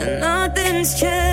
and nothing's changed.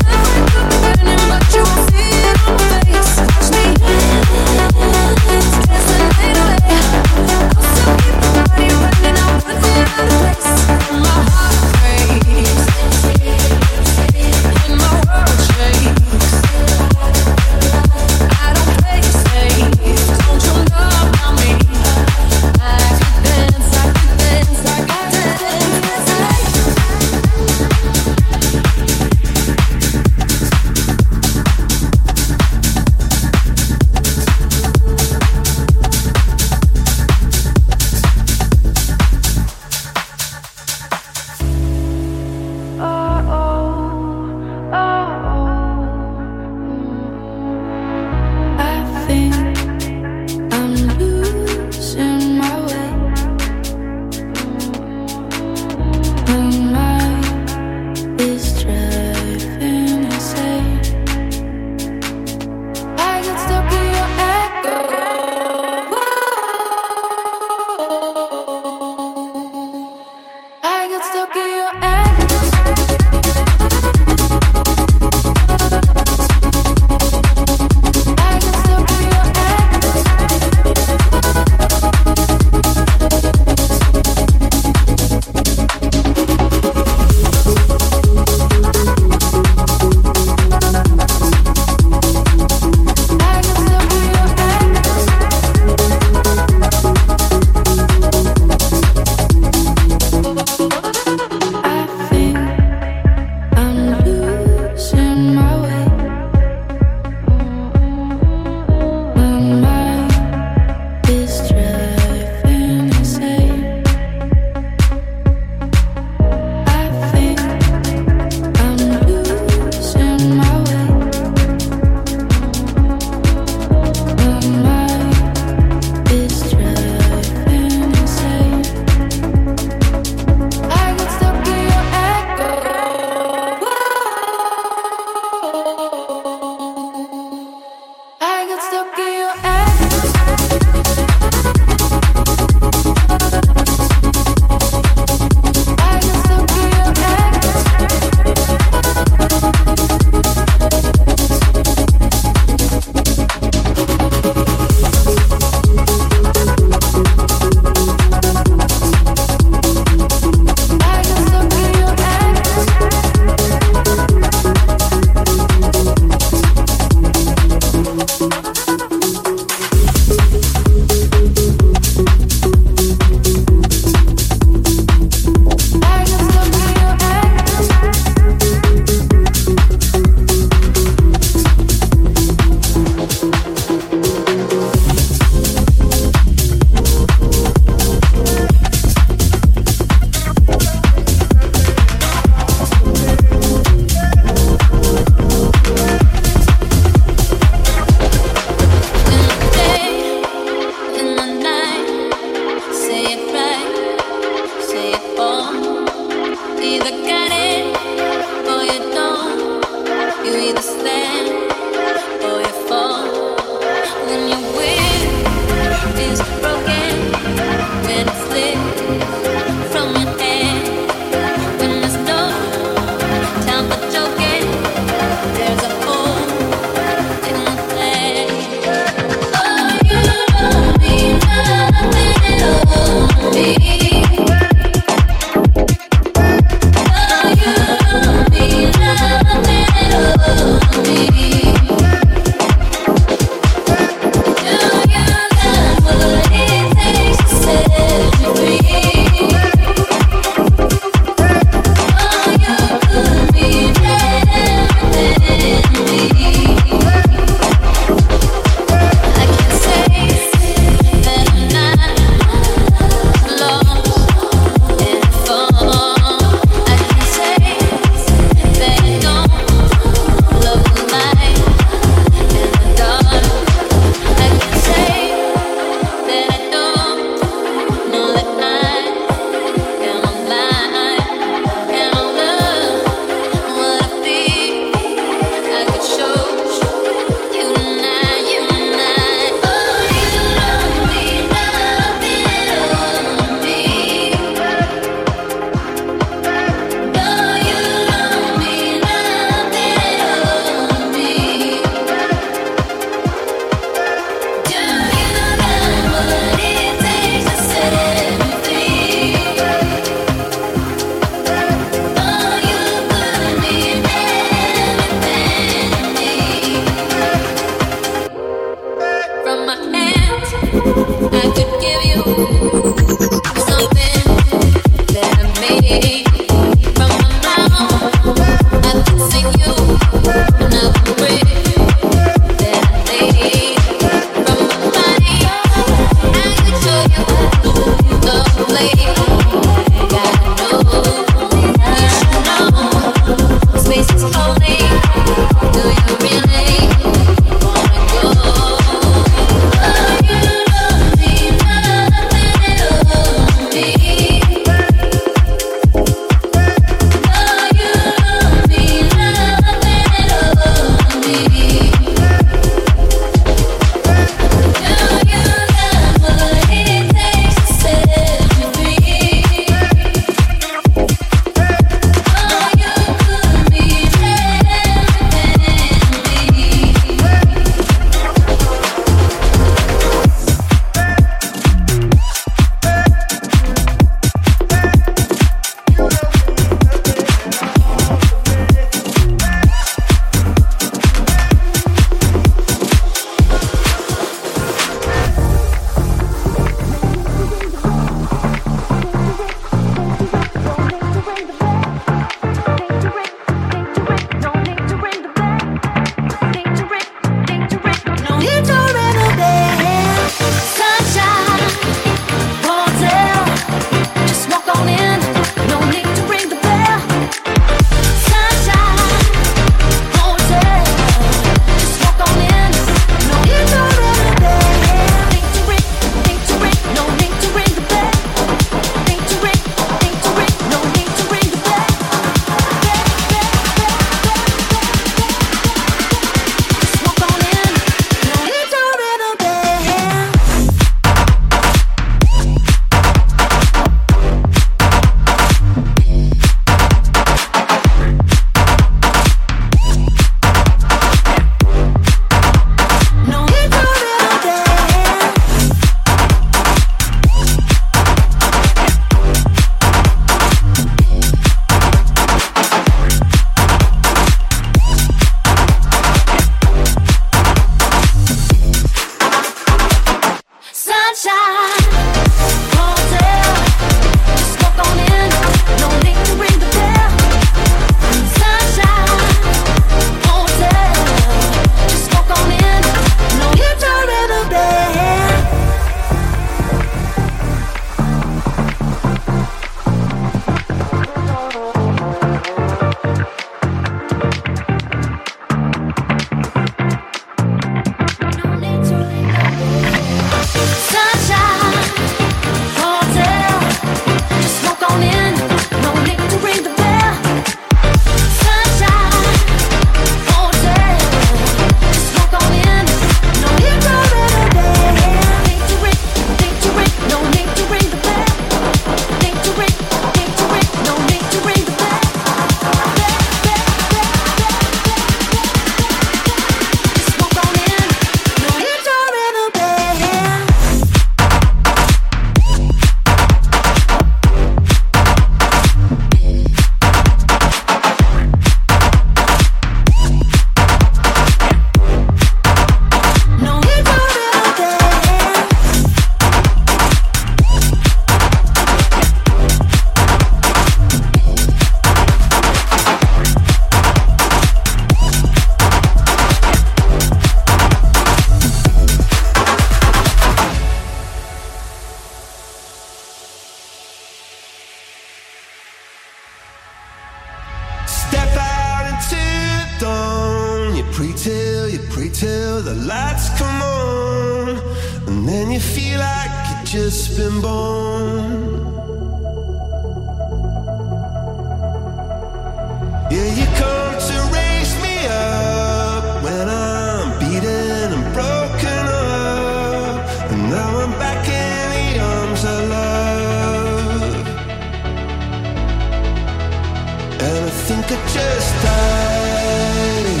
think I just died.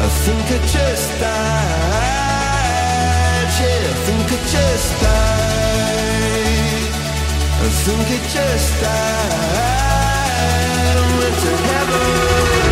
I think I just died. Yeah, I think I just died. I think I just died. I went to heaven.